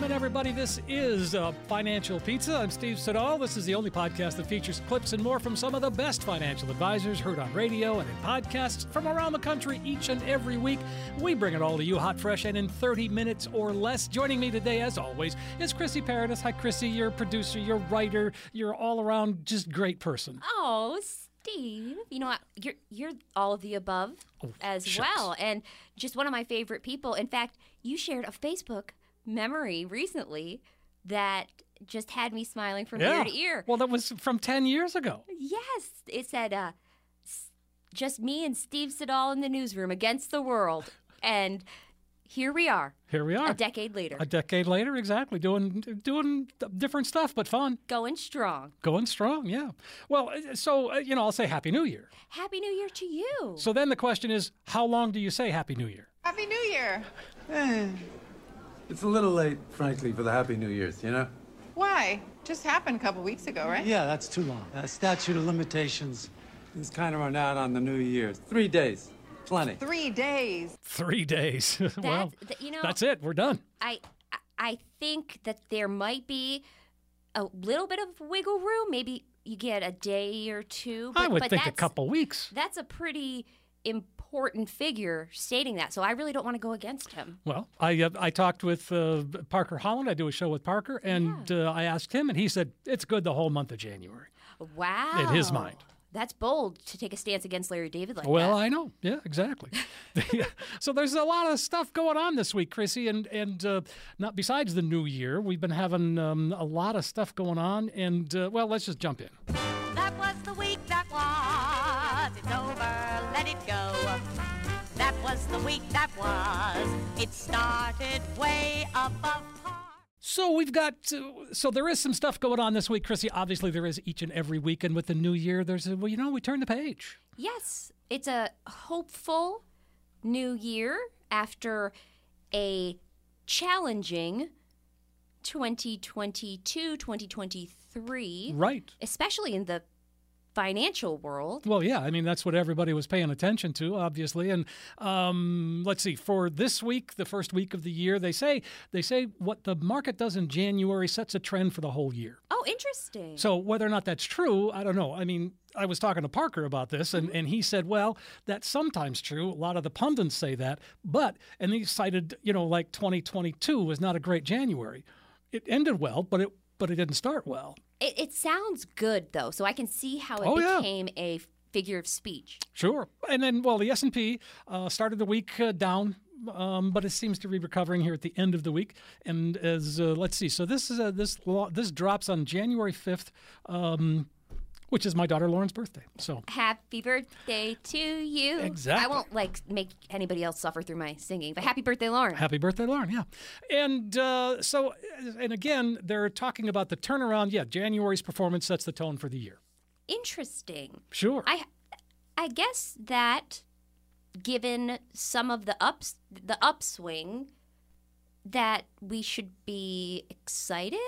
Welcome in, everybody. This is uh, Financial Pizza. I'm Steve Siddall. This is the only podcast that features clips and more from some of the best financial advisors heard on radio and in podcasts from around the country each and every week. We bring it all to you hot, fresh, and in 30 minutes or less. Joining me today, as always, is Chrissy Paradis. Hi, Chrissy. You're a producer, you're a writer, you're all around just great person. Oh, Steve, you know what? You're you're all of the above as Oh, shucks. well, and just one of my favorite people. In fact, you shared a Facebook memory recently that just had me smiling from ear to ear. Well, that was from 10 years ago. Yes, it said, uh, "Just me and Steve Siddall in the newsroom against the world," and here we are, Here we are. a decade later, A decade later, exactly, doing doing different stuff, but fun, going strong. going strong. Yeah. Well, uh, so uh, you know, I'll say Happy New Year. Happy New Year to you. So then the question is, how long do you say Happy New Year? Happy New Year. It's a little late, frankly, for the Happy New Year's, you know? Why? Just happened a couple weeks ago, right? Yeah, that's too long. Uh, statute of limitations is kind of run out on the New Year's. Three days. Plenty. Three days. Three days. well, th- you know- that's it. We're done. I I- I think that there might be a little bit of wiggle room. Maybe you get a day or two. But, I would but think a that's, couple weeks. That's a pretty important figure stating that. So I really don't want to go against him. Well, I uh, I talked with uh, Parker Holland. I do a show with Parker, and uh, I asked him, and he said it's good the whole month of January. Wow. In his mind. That's bold to take a stance against Larry David like Well, that. Well, I know. Yeah, exactly. Yeah. so there's a lot of stuff going on this week, Chrissy, and and uh, not besides the new year, we've been having um, a lot of stuff going on, and uh, well, let's just jump in. That was the week that was the week that was. It started way above. So we've got uh, so there is some stuff going on this week, Chrissy. Obviously, there is each and every week, and with the new year, there's a well, you know, we turn the page. Yes, it's a hopeful new year after a challenging 2022 2023, Right. especially in the financial world. Well, yeah, I mean that's what everybody was paying attention to, obviously. And um, let's see, for this week, the first week of the year, they say they say what the market does in January sets a trend for the whole year. Oh, interesting. So whether or not that's true, I don't know. I mean, I was talking to Parker about this, and, and he said, well, that's sometimes true. A lot of the pundits say that, but and he cited, you know, like 2022 was not a great January. It ended well, but it but it didn't start well. It, it sounds good though, so I can see how it Oh, yeah. became a figure of speech. Sure. And then, well, the S and P uh, started the week uh, down, um, but it seems to be recovering here at the end of the week. And as uh, let's see, so this is this lo- this drops on January fifth, um, which is my daughter Lauren's birthday. So Happy birthday to you. Exactly. I won't like make anybody else suffer through my singing, but happy birthday, Lauren. happy birthday, Lauren! Yeah. And uh, so, and again, they're talking about the turnaround. Yeah, January's performance sets the tone for the year. Interesting. Sure. I I guess that given some of the ups the upswing that we should be excited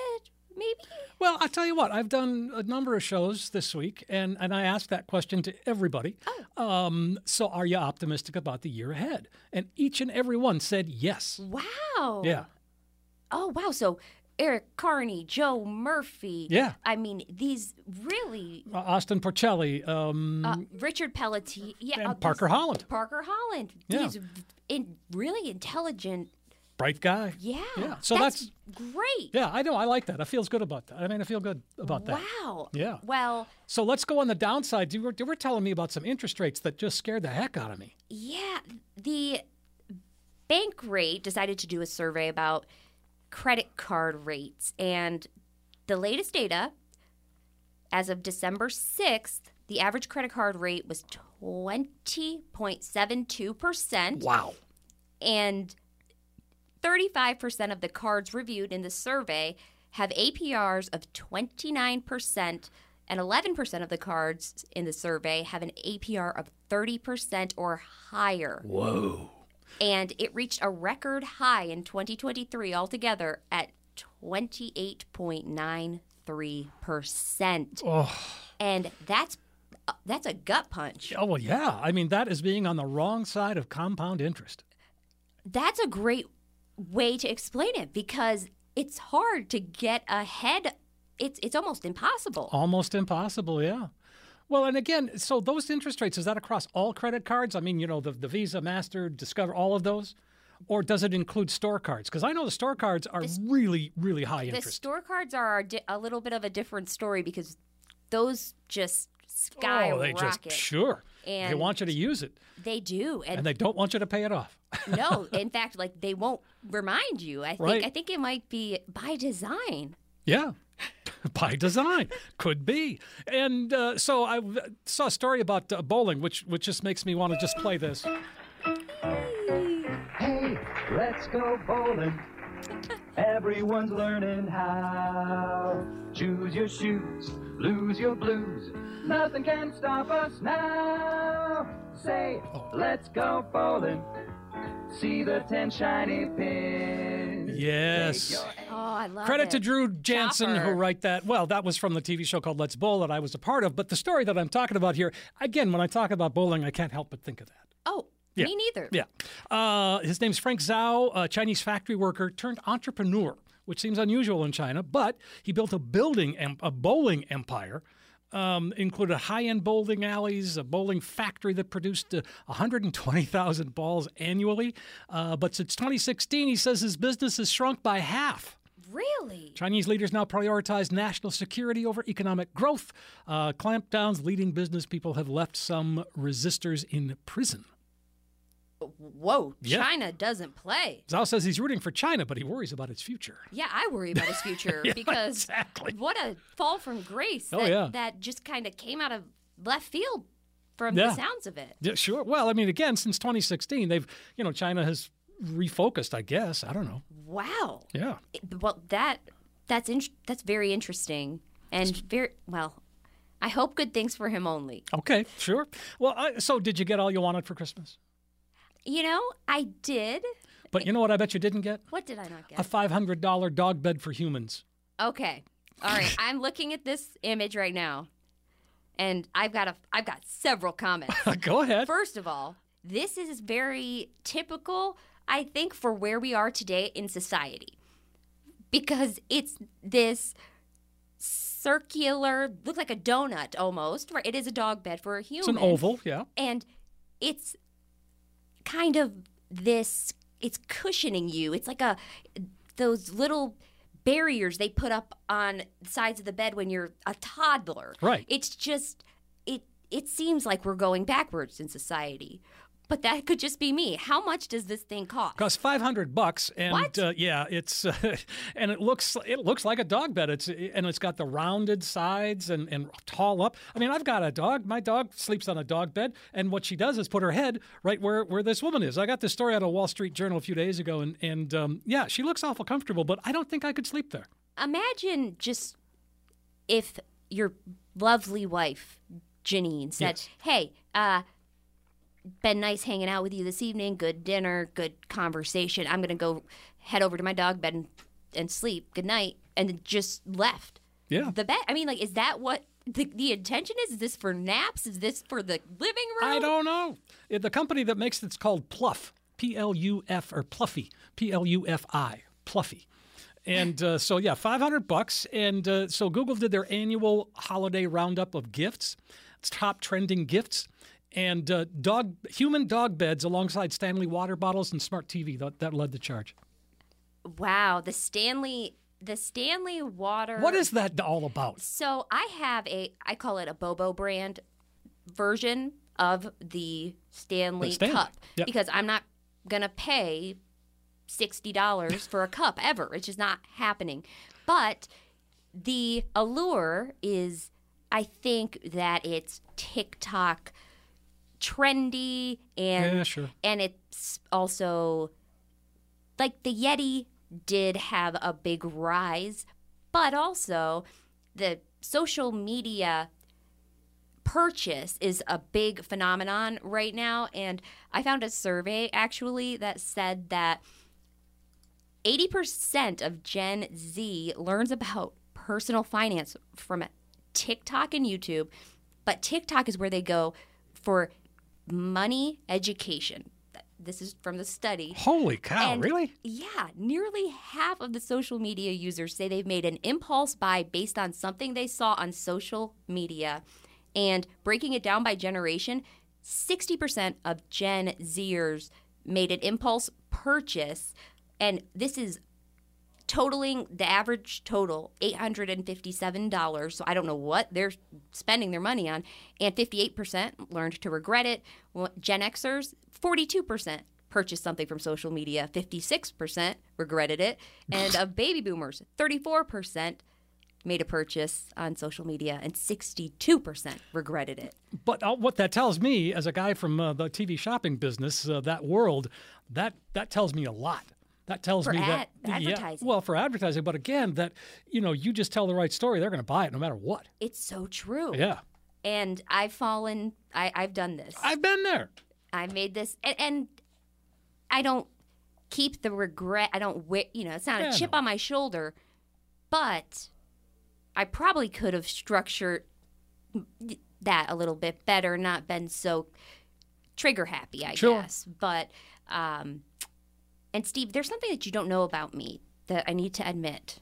maybe Well, I'll tell you what, I've done a number of shows this week, and, and I asked that question to everybody. Oh. Um, so, are you optimistic about the year ahead? And each and every one said yes. wow Yeah. oh wow so Eric Kearney, Joe Murphy. Yeah. I mean, these really Uh, Austin Porchelli, um, uh, Richard Pelletier, yeah, and uh, Parker Holland, Parker Holland. Yeah. These in, really intelligent. Bright guy. Yeah. Yeah, so that's, great. Yeah, I know. I like that. I feels good about that. I mean, I feel good about that. Wow. Yeah. Well, So let's go on the downside. You were, you were telling me about some interest rates that just scared the heck out of me. Yeah, the Bankrate decided to do a survey about credit card rates, and the latest data, as of December 6th, the average credit card rate was 20.72%. Wow. And 35% of the cards reviewed in the survey have APRs of 29%, and 11% of the cards in the survey have an APR of 30% or higher. Whoa. And it reached a record high in 2023 altogether at 28.93%. Oh. And that's uh, that's a gut punch. Oh, well, yeah. I mean, that is being on the wrong side of compound interest. That's a great way to explain it because it's hard to get ahead. It's it's almost impossible. Almost impossible, yeah. Well, and again, so those interest rates, is that across all credit cards? I mean, you know, the, the Visa, Master, Discover, all of those? Or does it include store cards? Because I know the store cards are really, really high The interest. store cards are a, little bit of a different story because those just oh, skyrocket. they just, sure. They want you to use it, They do, and, and they don't want you to pay it off. no, in fact, like they won't remind you. I think Right. I think it might be by design. Yeah, by design, could be. And uh, so I saw a story about uh, bowling, which which just makes me want to just play this. Hey, let's go bowling. Everyone's learning how. Choose your shoes, lose your blues. Nothing can stop us now. Say, let's go bowling. See the ten shiny pins. Yes. Oh, I love Credit it. to Drew Jansen who Chopper. wrote that. Well, that was from the TV show called Let's Bowl that I was a part of. But the story that I'm talking about here, again, when I talk about bowling, I can't help but think of that. Oh, Yeah. me neither. Yeah. Uh, his name's Frank Zhao, a Chinese factory worker turned entrepreneur, which seems unusual in China, but he built a building, em- a bowling empire. Um, included high-end bowling alleys, a bowling factory that produced uh, 120,000 balls annually. Uh, but since 2016, he says his business has shrunk by half. Really? Chinese leaders now prioritize national security over economic growth. Uh, clampdowns leading business people have left some resistors in prison. Whoa, Yeah. China doesn't play. Zhao says he's rooting for China, but he worries about its future. Yeah, I worry about his future Yeah, because exactly. what a fall from grace Oh, that, yeah. that just kind of came out of left field from the sounds of it. Yeah, sure. Well, I mean, again, since 2016, they've, you know, China has refocused, I guess. I don't know. Wow. Yeah. It- Well, that that's in, that's very interesting and very well. I hope good things for him only. Okay, sure. Well, I, so did you get all you wanted for Christmas? You know, I did. But you know what I bet you didn't get? What did I not get? A $500 dog bed for humans. Okay. All right. I'm looking at this image right now, and I've got a I've got several comments. Go ahead. First of all, this is very typical, I think, for where we are today in society, because it's this circular, looks like a donut almost. Right? It is a dog bed for a human. It's an oval, yeah. and it's kind of this it's cushioning you. It's like a those little barriers they put up on the sides of the bed when you're a toddler. Right. it's just it it seems like we're going backwards in society but that could just be me how much does this thing cost Costs five hundred bucks, and? Uh, yeah, it's uh, and it looks it looks like a dog bed. It's and it's got the rounded sides and, and tall up. I mean, I've got a dog. My dog sleeps on a dog bed, and what she does is put her head right where where this woman is. I got this story out of Wall Street Journal a few days ago, and and um, yeah, she looks awful comfortable, but I don't think I could sleep there. imagine just if your lovely wife Janine said, Yes. "Hey, uh, been nice hanging out with you this evening. Good dinner, good conversation. I'm gonna go head over to my dog bed and, and sleep. Good night," and just left Yeah. the bed. I mean, like, is that what the, the intention is? Is this for naps? Is this for the living room? I don't know. The company that makes it's called Pluff, P L U F or Pluffy, P L U F I, Pluffy. And uh, so yeah, five hundred bucks. And uh, so Google did their annual holiday roundup of gifts, it's top trending gifts, and uh, dog human dog beds alongside Stanley water bottles and smart TV. That, that led the charge. Wow, the Stanley, the Stanley water. What is that all about? So I have a, I call it a Bobo brand version of the Stanley, The Stanley, cup yep. because I'm not gonna pay sixty dollars for a cup ever. It's just not happening. But the allure is, I think that it's TikTok trendy and Yeah, sure. and it's also like the Yeti did have a big rise, but also the social media purchase is a big phenomenon right now. And I found a survey actually that said that 80% of Gen Z learns about personal finance from TikTok and YouTube, but TikTok is where they go for money education. This is from the study. Holy cow, And, really? Yeah, nearly half of the social media users say they've made an impulse buy based on something they saw on social media. And breaking it down by generation, 60% of Gen Zers made an impulse purchase. And this is totaling the average total $857 so i don't know what they're spending their money on. And 58% learned to regret it. Gen xers 42% purchased something from social media. 56% regretted it. And of baby boomers 34% made a purchase on social media and 62% regretted it. But uh, what that tells me, as a guy from uh, the TV shopping business, uh, that world, that that tells me a lot. That tells For me that ad- yeah, well, for advertising, but again, that you know, you just tell the right story, they're going to buy it no matter what. it's so true Yeah, and i've fallen I, i've done this I've been there. I've made this, and, and I don't keep the regret. I don't, wi- you know, it's not Yeah, a chip no. on my shoulder, but I probably could have structured that a little bit better, not been so trigger happy, I Sure. guess. But, um, and Steve, there's something that you don't know about me that I need to admit.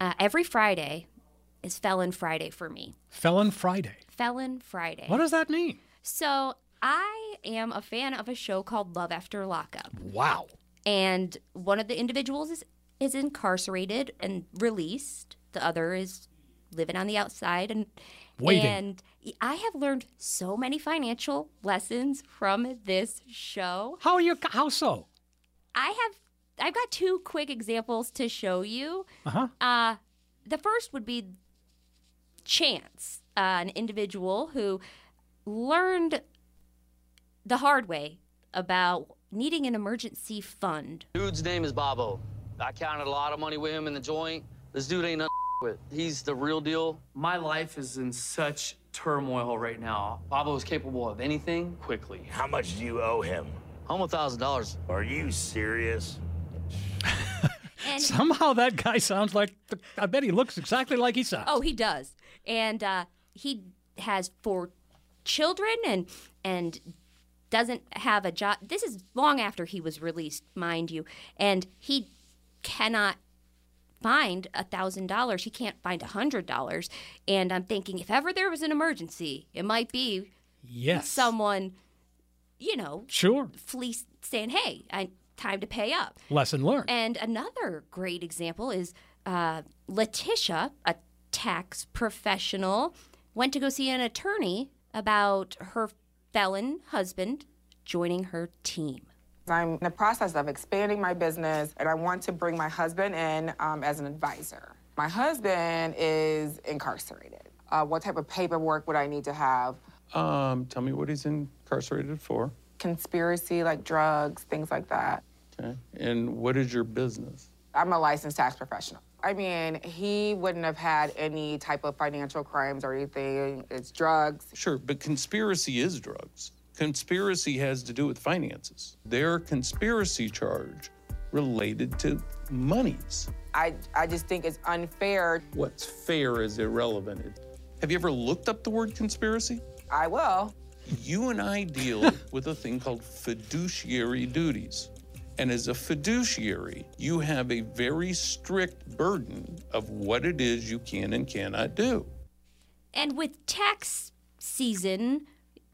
Uh, every Friday is Felon Friday for me. Felon Friday. Felon Friday. What does that mean? So I am a fan of a show called Love After Lockup, Wow. and one of the individuals is is incarcerated and released. The other is living on the outside and Waiting. And I have learned so many financial lessons from this show. How are you? How so? I have I've got two quick examples to show you. Uh-huh. Uh The first would be Chance, uh, an individual who learned the hard way about needing an emergency fund. Dude's name is Bobo. I counted a lot of money with him in the joint. This dude ain't nothing with. He's the real deal. My life is in such turmoil right now. Bobo is capable of anything quickly. How much do you owe him? Home a thousand dollars. Are you serious? Somehow that guy sounds like. The, I bet he looks exactly like he sounds. oh, he does. And uh, he has four children and and doesn't have a job. This is long after he was released, mind you, and he cannot find a thousand dollars. He can't find a hundred dollars. And I'm thinking, if ever there was an emergency, it might be yes. someone, you know, Sure. fleece saying, "Hey, I time to pay up." Lesson learned. And another great example is uh, Letitia, a tax professional, went to go see an attorney about her felon husband joining her team. I'm in the process of expanding my business, and I want to bring my husband in um, as an advisor. My husband is incarcerated. Uh, what type of paperwork would I need to have? Um, tell me what he's incarcerated for. Conspiracy, like drugs, things like that. Okay. And what is your business? I'm a licensed tax professional. I mean, he wouldn't have had any type of financial crimes or anything. It's drugs. Sure, but conspiracy is drugs. Conspiracy has to do with finances. Their conspiracy charge related to monies. I, I just think it's unfair. What's fair is irrelevant. Have you ever looked up the word conspiracy? I will. You and I deal with a thing called fiduciary duties. And as a fiduciary, you have a very strict burden of what it is you can and cannot do. And with tax season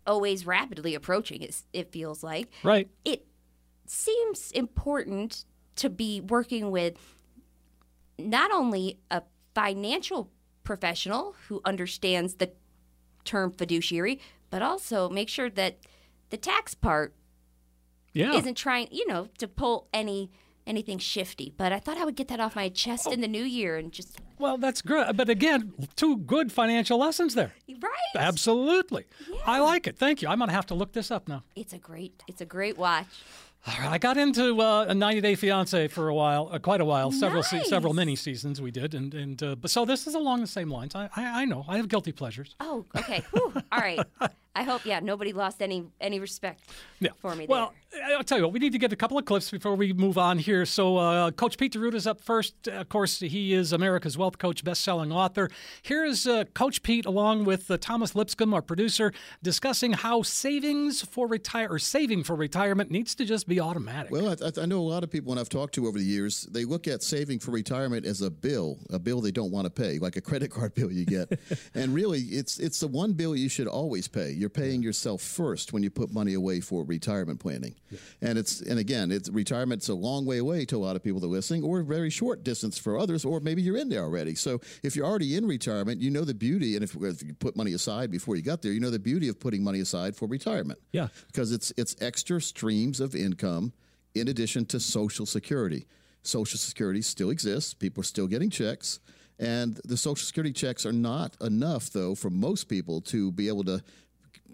always rapidly approaching, it, it feels like, right. it seems important to be working with not only a financial professional who understands the term fiduciary, but also make sure that the tax part Yeah. isn't trying, you know, to pull any anything shifty. But I thought I would get that off my chest oh. in the new year and just Well, that's good. But again, two good financial lessons there. right. Absolutely. Yeah. I like it. Thank you. I'm going to have to look this up now. It's a great it's a great watch. All right, I got into uh, a 90 Day Fiance for a while, uh, quite a while, several se- several mini seasons we did, and and uh, but so this is along the same lines. I, I I know I have guilty pleasures. Oh, okay. Whew. All right. I hope yeah nobody lost any any respect Yeah. for me Well, I'll tell you what, we need to get a couple of clips before we move on here. So, uh, Coach Pete D'Arruda is up first. Of course, he is America's Wealth Coach, best-selling author. Here is uh, Coach Pete, along with uh, Thomas Lipscomb, our producer, discussing how savings for retire or saving for retirement needs to just be automatic. Well, I, I- know a lot of people when I've talked to over the years, they look at saving for retirement as a bill, a bill they don't want to pay, like a credit card bill you get. and really, it's it's the one bill you should always pay. You're paying yourself first when you put money away for retirement planning. And it's and again, it's retirement's a long way away to a lot of people that are listening, or very short distance for others, or maybe you're in there already. So if you're already in retirement, you know the beauty, and if, if you put money aside before you got there, you know the beauty of putting money aside for retirement. Yeah. Because it's it's extra streams of income in addition to Social Security. Social Security still exists. People are still getting checks. And the Social Security checks are not enough, though, for most people to be able to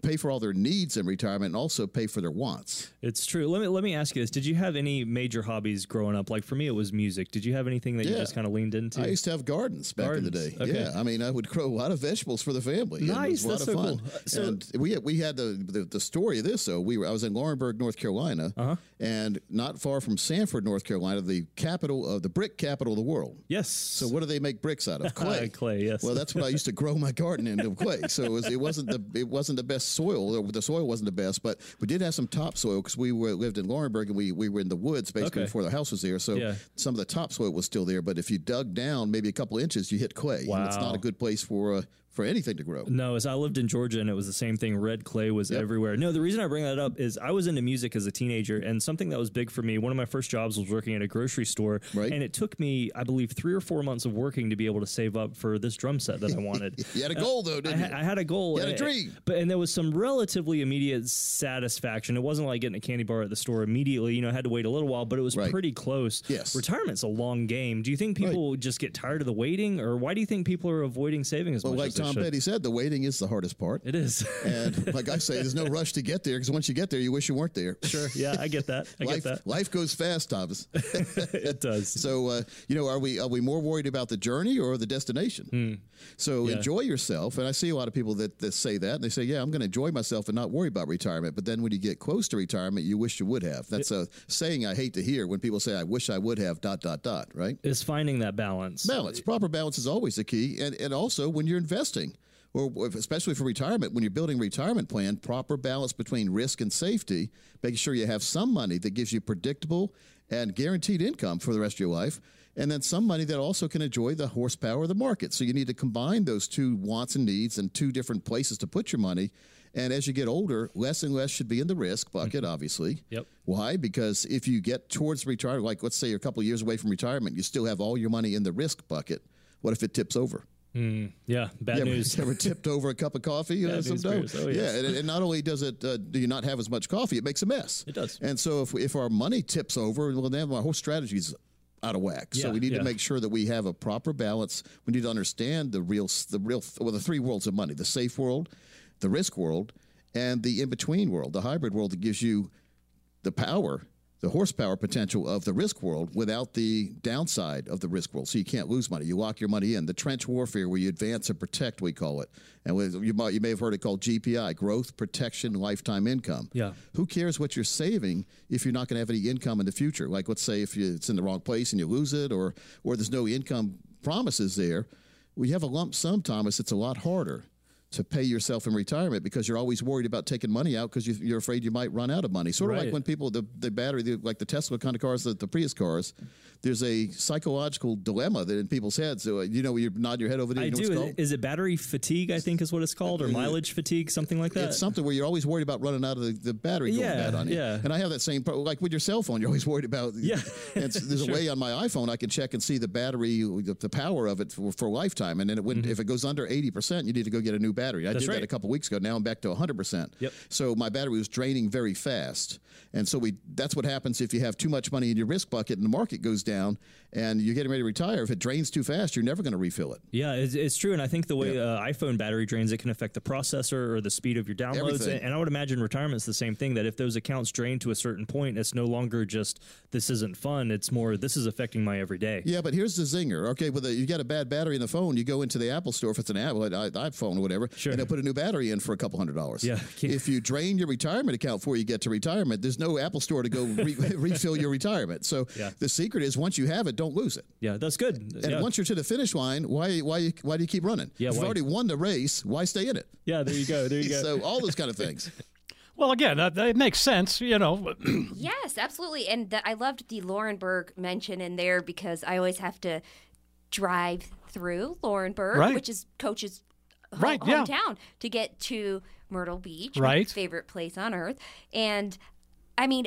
pay for all their needs in retirement and also pay for their wants. It's true. Let me let me ask you this: Did you have any major hobbies growing up? Like for me, it was music. Did you have anything that you just kind of leaned into? I used to have gardens back in the day. Okay. Yeah, I mean, I would grow a lot of vegetables for the family. Nice, was a lot that's of so fun. cool. Uh, so- and we had, we had the, the the story of this. though. we were I was in Laurinburg, North Carolina, Uh-huh. and not far from Sanford, North Carolina, the capital of the brick capital of the world. Yes. So what do they make bricks out of? Clay. Clay, yes. Well, that's what I used to grow my garden into clay. So it, was, it wasn't the it wasn't the best soil. The soil wasn't the best, but we did have some topsoil because we were, lived in Laurinburg and we, we were in the woods basically Okay. before the house was there. So Yeah. some of the topsoil was still there, but if you dug down maybe a couple inches, you hit clay. And it's not a good place for uh, for anything to grow. No, as I lived in Georgia and it was the same thing. Red clay was everywhere. No, the reason I bring that up is I was into music as a teenager, and something that was big for me. One of my first jobs was working at a grocery store, Right. and it took me, I believe, three or four months of working to be able to save up for this drum set that I wanted. You had a goal, though, didn't I, you? I had a goal. You had a and- dream. but and there was some relatively immediate satisfaction. It wasn't like getting a candy bar at the store immediately. You know, I had to wait a little while, but it was Right. pretty close. Yes. retirement's a long game. Do you think people just get tired of the waiting, or why do you think people are avoiding saving as Well, much like as they Tom? Petty said, the waiting is the hardest part. It is. And like I say, there's no rush to get there because once you get there, you wish you weren't there. Sure. Yeah, I get that. I life, get that. life goes fast, Thomas. it does. So, uh, you know, are we are we more worried about the journey or the destination? So Hmm. Yeah. enjoy yourself. And I see a lot of people that, that say that, and they say, "Yeah, I'm going to enjoy myself and not worry about retirement." But then when you get close to retirement, you wish you would have. That's a saying I hate to hear when people say, "I wish I would have." Dot dot dot. Right? Is finding that balance. Balance. Proper balance is always the key, and and also when you're investing. Or especially for retirement, when you're building a retirement plan, proper balance between risk and safety, making sure you have some money that gives you predictable and guaranteed income for the rest of your life, and then some money that also can enjoy the horsepower of the market. So you need to combine those two wants and needs and two different places to put your money. And as you get older, less and less should be in the risk bucket, mm-hmm. obviously. Yep. Why? Because if you get towards retirement, like let's say you're a couple of years away from retirement, you still have all your money in the risk bucket. What if it tips over? Mm, yeah, bad ever, news. ever tipped over a cup of coffee? You know, some dough? Oh, yes. Yeah, and, and not only does it uh, do you not have as much coffee, it makes a mess. It does. And so if if our money tips over, well, then our whole strategy's out of whack. so we need yeah. to make sure that we have a proper balance. We need to understand the real the real well the three worlds of money: the safe world, the risk world, and the in between world, the hybrid world that gives you the power, the horsepower potential of the risk world without the downside of the risk world. So you can't lose money. You lock your money in. The trench warfare, where you advance and protect, we call it. And with, you might you may have heard it called GPI, growth, protection, lifetime income. Yeah. Who cares what you're saving if you're not going to have any income in the future? Like let's say if you, it's in the wrong place and you lose it, or or there's no income promises there. We have a lump sum, Thomas, it's a lot harder to pay yourself in retirement because you're always worried about taking money out because you, you're afraid you might run out of money. Sort of Right. like when people the the battery the, like the Tesla kind of cars, the, the Prius cars. There's a psychological dilemma that in people's heads. So uh, you know, you nod your head over there. I You know do. Is it- Is it battery fatigue? I think is what it's called, or mileage fatigue, something like that. It's something where you're always worried about running out of the, the battery going Yeah, bad on you. yeah. And I have that same problem. like with your cell phone. You're always worried about. Yeah. There's Sure. a way on my iPhone I can check and see the battery, the, the power of it for, for a lifetime. And then it wouldn't, if it goes under 80 percent, you need to go get a new battery. I Mm-hmm. That's did right. that a couple weeks ago. Now I'm back to 100 percent. Yep. So my battery was draining very fast. And so we that's what happens if you have too much money in your risk bucket and the market goes down. Down and you're getting ready to retire, if it drains too fast, you're never going to refill it. Yeah, it's, it's true, and I think the way uh, iPhone battery drains, it can affect the processor or the speed of your downloads. And, and I would imagine retirement's the same thing. That if those accounts drain to a certain point, it's no longer just this isn't fun. It's more this is affecting my everyday. Yeah, but here's the zinger. Okay, well, you got a bad battery in the phone. You go into the Apple store if it's an Apple, an iPhone or whatever, Sure. and they'll put a new battery in for a couple hundred dollars. Yeah. If you drain your retirement account before you get to retirement, there's no Apple store to go re- refill your retirement. So Yeah. the secret is once you have it, don't lose it. Yeah, that's good. And yeah. once you're to the finish line, why why why do you keep running? Yeah, if you've why- already won the race, why stay in it? Yeah, there you go. There you go. so all those kind of things. Well, again, that, that makes sense. You know, Yes, absolutely. And the, I loved the Laurinburg mention in there because I always have to drive through Laurinburg, Right. which is Coach's ho- Right, yeah. hometown, to get to Myrtle Beach, my Right. favorite place on earth. And I mean,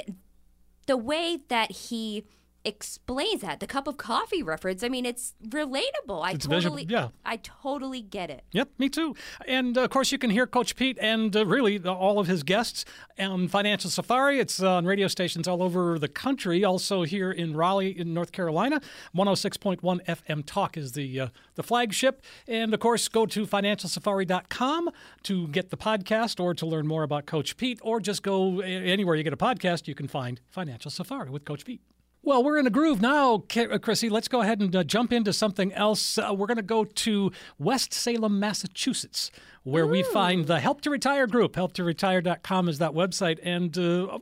the way that he explains that, the cup of coffee reference, I mean, it's relatable. I It's visual- totally, yeah. I totally get it. Yep, me too. And uh, of course, you can hear Coach Pete and uh, really the, all of his guests on Financial Safari. It's on radio stations all over the country. Also here in Raleigh, in North Carolina, 106.1 FM Talk is the uh, the flagship. And of course, go to financialsafari.com to get the podcast or to learn more about Coach Pete, or just go anywhere you get a podcast. You can find Financial Safari with Coach Pete. Well, we're in a groove now, uh, Chrissy. Let's go ahead and uh, jump into something else. Uh, we're going to go to West Salem, Massachusetts, where we find the Help to Retire group. HelpToRetire.com is that website. And uh,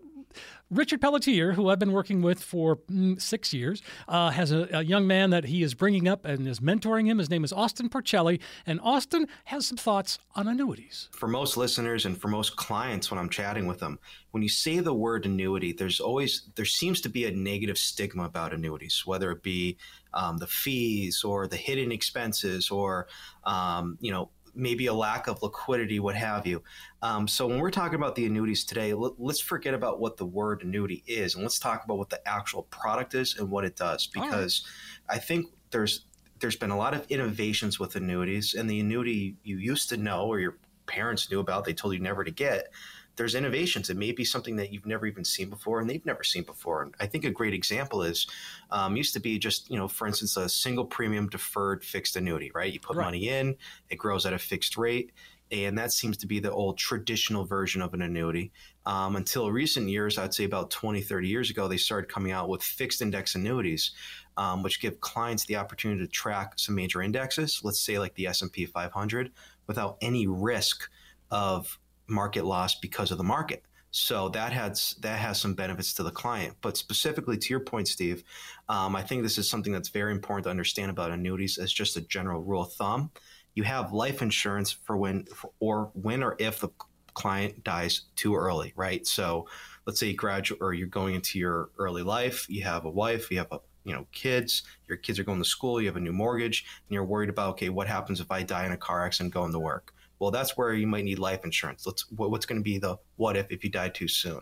Richard Pelletier, who I've been working with for mm, six years, uh, has a, a young man that he is bringing up and is mentoring him. His name is Austin Porchelli. And Austin has some thoughts on annuities. for most listeners and for most clients when I'm chatting with them, when you say the word annuity, there's always there seems to be a negative stigma about annuities, whether it be um, the fees or the hidden expenses or um, you know maybe a lack of liquidity, what have you. Um, so when we're talking about the annuities today, let, let's forget about what the word annuity is and let's talk about what the actual product is and what it does All right. because I think there's there's been a lot of innovations with annuities and the annuity you used to know or your parents knew about they told you never to get there's innovations it may be something that you've never even seen before and they've never seen before. And i think a great example is um, used to be just you know for instance a single premium deferred fixed annuity right? You put Right. money in it grows at a fixed rate and that seems to be the old traditional version of an annuity. Um, until recent years i'd say about 20 30 years ago they started coming out with fixed index annuities um, which give clients the opportunity to track some major indexes let's say like the s&p 500 without any risk of market loss because of the market. So that has that has some benefits to the client. But specifically to your point steve um, i think this is something that's very important to understand about annuities as just a general rule of thumb. You have life insurance for when for, or when or if the client dies too early right? So let's say you graduate or you're going into your early life you have a wife you have a you know kids your kids are going to school you have a new mortgage and you're worried about okay what happens if i die in a car accident going to work well that's where you might need life insurance. Let's what- what's going to be the what if if you die too soon?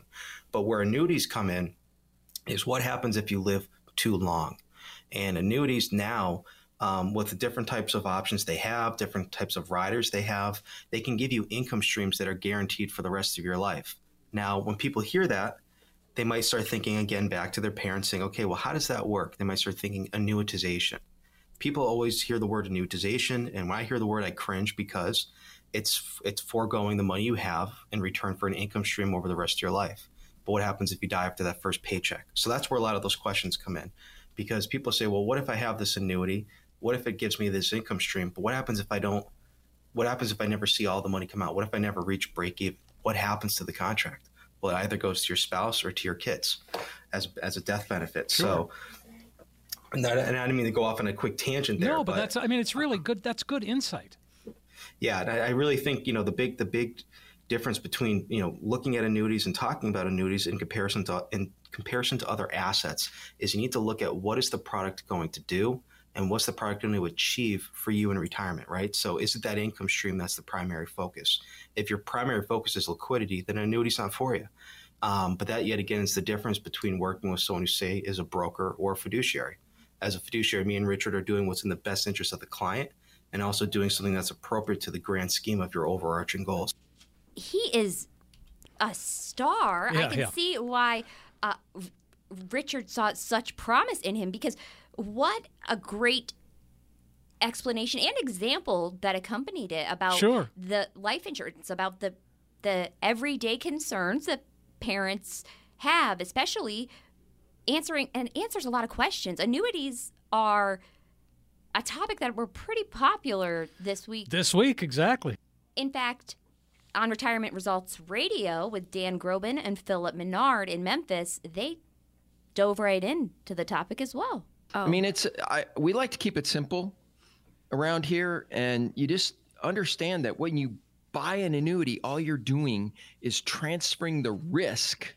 But where annuities come in is what happens if you live too long? And annuities now um, with the different types of options they have different types of riders they have they can give you income streams that are guaranteed for the rest of your life. Now when people hear that they might start thinking again back to their parents saying okay well how does that work? They might start thinking annuitization. People always hear the word annuitization and when i hear the word i cringe because it's it's foregoing the money you have in return for an income stream over the rest of your life. But what happens if you die after that first paycheck? So that's where a lot of those questions come in. Because people say well what if i have this annuity? What if it gives me this income stream? But what happens if i don't what happens if i never see all the money come out? What if i never reach break even? What happens to the contract? Well it either goes to your spouse or to your kids as as a death benefit. So and, and I didn't mean to go off on a quick tangent there. no, but, that's, I mean, it's really good. That's good insight. Yeah, and I, I really think you know the big the big difference between you know looking at annuities and talking about annuities in comparison to in comparison to other assets is you need to look at what is the product going to do and what's the product going to achieve for you in retirement, right? So is it that income stream that's the primary focus? If your primary focus is liquidity, then annuity's not for you. Um, but that yet again is the difference between working with someone who say is a broker or a fiduciary. As a fiduciary, me and Richard are doing what's in the best interest of the client and also doing something that's appropriate to the grand scheme of your overarching goals. he is a star. I can yeah. see why uh, Richard saw such promise in him because what a great explanation and example that accompanied it about Sure. the life insurance, about the the everyday concerns that parents have, especially answering and answers a lot of questions. Annuities are a topic that were pretty popular this week. This week, exactly. In fact, on Retirement Results Radio with Dan Groben and Phillip Menard in Memphis, they dove right into the topic as well. I mean, it's I, we like to keep it simple around here, and you just understand that when you buy an annuity, all you're doing is transferring the risk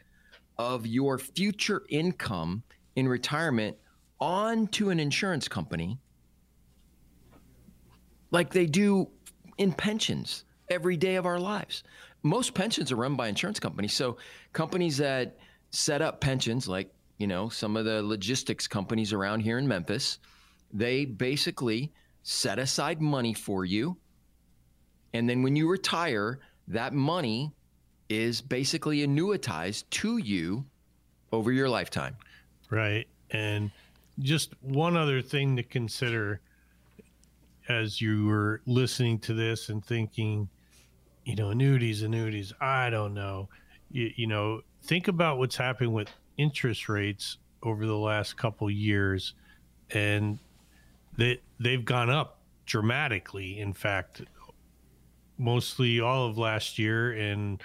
of your future income in retirement onto an insurance company, like they do in pensions every day of our lives. Most pensions are run by insurance companies, so companies that set up pensions, like you know some of the logistics companies around here in Memphis, they basically set aside money for you. And then when you retire, that money is basically annuitized to you over your lifetime. Right. And just one other thing to consider as you were listening to this and thinking, you know, annuities, annuities, I don't know. You, you know, think about what's happening with interest rates over the last couple years and they they've gone up dramatically in fact mostly all of last year and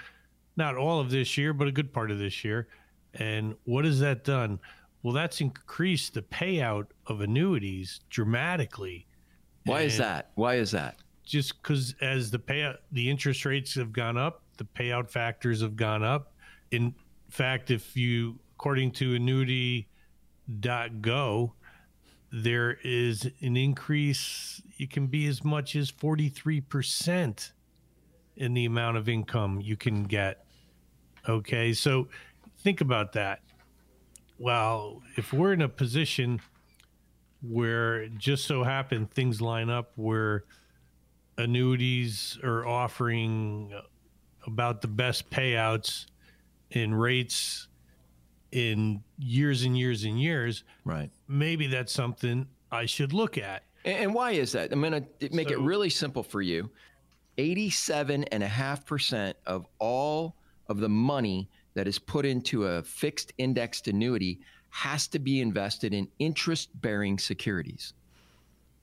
not all of this year but a good part of this year. And what has that done? Well that's increased the payout of annuities dramatically Why is that? Why is that? just because as the payout the interest rates have gone up the payout factors have gone up in fact if you according to annuity.go there is an increase it can be as much as 43% in the amount of income you can get okay so think about that well if we're in a position where just so happen things line up where annuities are offering about the best payouts in rates in years and years and years. Right. Maybe that's something I should look at. And, why is that? I'm going to make it really simple for you. 87.5% of all of the money that is put into a fixed indexed annuity has to be invested in interest bearing securities.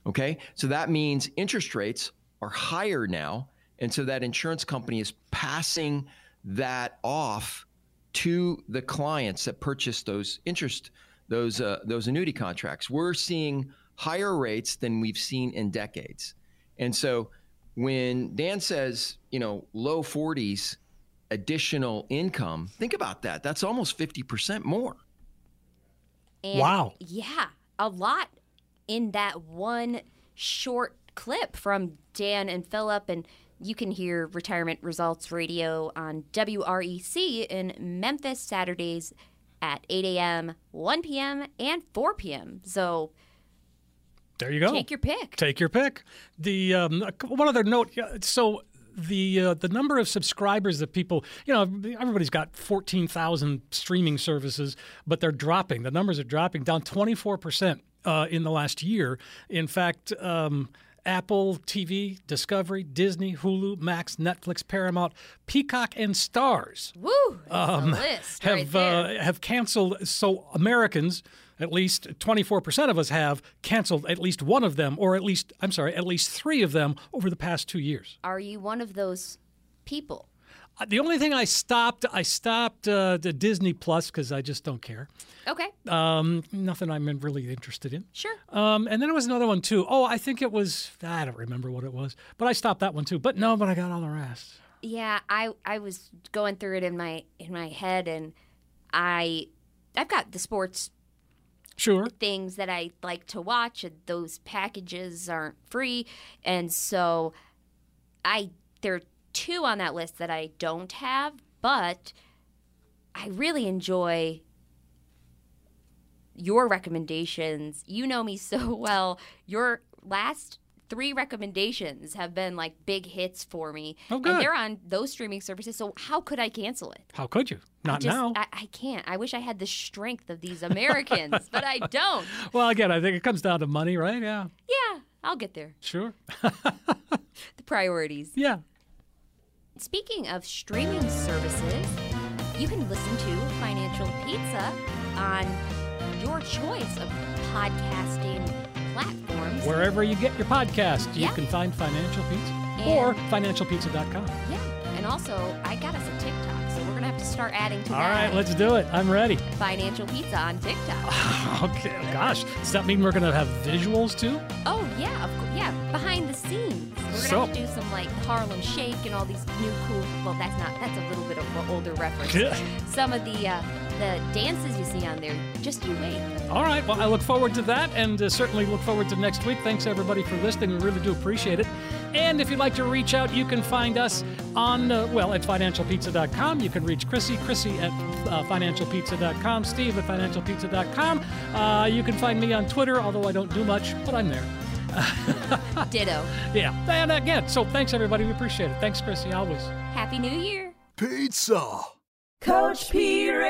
Okay. So that means interest rates are higher now. And so that insurance company is passing that off to the clients that purchase those interest, those, uh, those annuity contracts. We're seeing higher rates than we've seen in decades. And so when Dan says, you know, low 40s additional income, think about that. That's almost 50% more. And Wow. Yeah, a lot in that one short clip from Dan and Phillip. And you can hear Retirement Results Radio on WREC in Memphis Saturdays at 8 a.m., 1 p.m., and 4 p.m. So There you go. Take your pick. Take your pick. The um, one other note. So the uh, the number of subscribers that people, you know, everybody's got fourteen thousand streaming services, but they're dropping. The numbers are dropping down twenty four percent uh, in the last year. In fact. Um, Apple TV, Discovery, Disney, Hulu, Max, Netflix, Paramount, Peacock, and Starz Woo! um, list have right uh, have canceled. So Americans, at least 24% of us have canceled at least one of them, or at least I'm sorry, at least three of them over the past two years. Are you one of those people? Uh, The only thing I stopped, I stopped uh, the Disney Plus because I just don't care. Okay, Um, nothing I'm really interested in. sure. Um, and then there was another one too. Oh, I think it was. I don't remember what it was, but I stopped that one too. But no, but I got all the rest. Yeah, I I was going through it in my in my head, and I I've got the sports Sure. things that I like to watch, and those packages aren't free, and so I there are two on that list that I don't have, but I really enjoy your recommendations. You know me so well. Your last three recommendations have been like big hits for me. Oh, good. And they're on those streaming services. So how could I cancel it? How could you? I Not just- now. I, I can't. I wish I had the strength of these Americans, but I don't. Well, again, I think it comes down to money, right? Yeah. Yeah, I'll get there. Sure. The priorities. Yeah. Speaking of streaming services, you can listen to Financial Pizza on your choice of podcasting platforms. Wherever you get your podcast, you Yeah. can find Financial Pizza And- or financialpizza.com. Yeah, and also I got us a TikTok, so we're gonna have to start adding to All that. All right, let's do it. I'm ready. Financial Pizza on TikTok. Okay, gosh. Does that mean we're going to have visuals too? oh yeah, of course. Yeah, behind the scenes. We're gonna have to do some like Harlem Shake and all these new cool. Well, that's not. That's a little bit of an older reference. some of the uh, the dances you see on there. Just you wait. All right. Well, I look forward to that and uh, certainly look forward to next week. Thanks, everybody, for listening. We really do appreciate it. And if you'd like to reach out, you can find us on, uh, well, at financialpizza.com. You can reach Chrissy, Chrissy at uh, financialpizza.com, Steve at financialpizza.com. Uh, you can find me on Twitter, although I don't do much, but I'm there. Ditto. Yeah. And again, so thanks, everybody. We appreciate it. Thanks, Chrissy, always. Happy New Year. Pizza. Coach P Radio.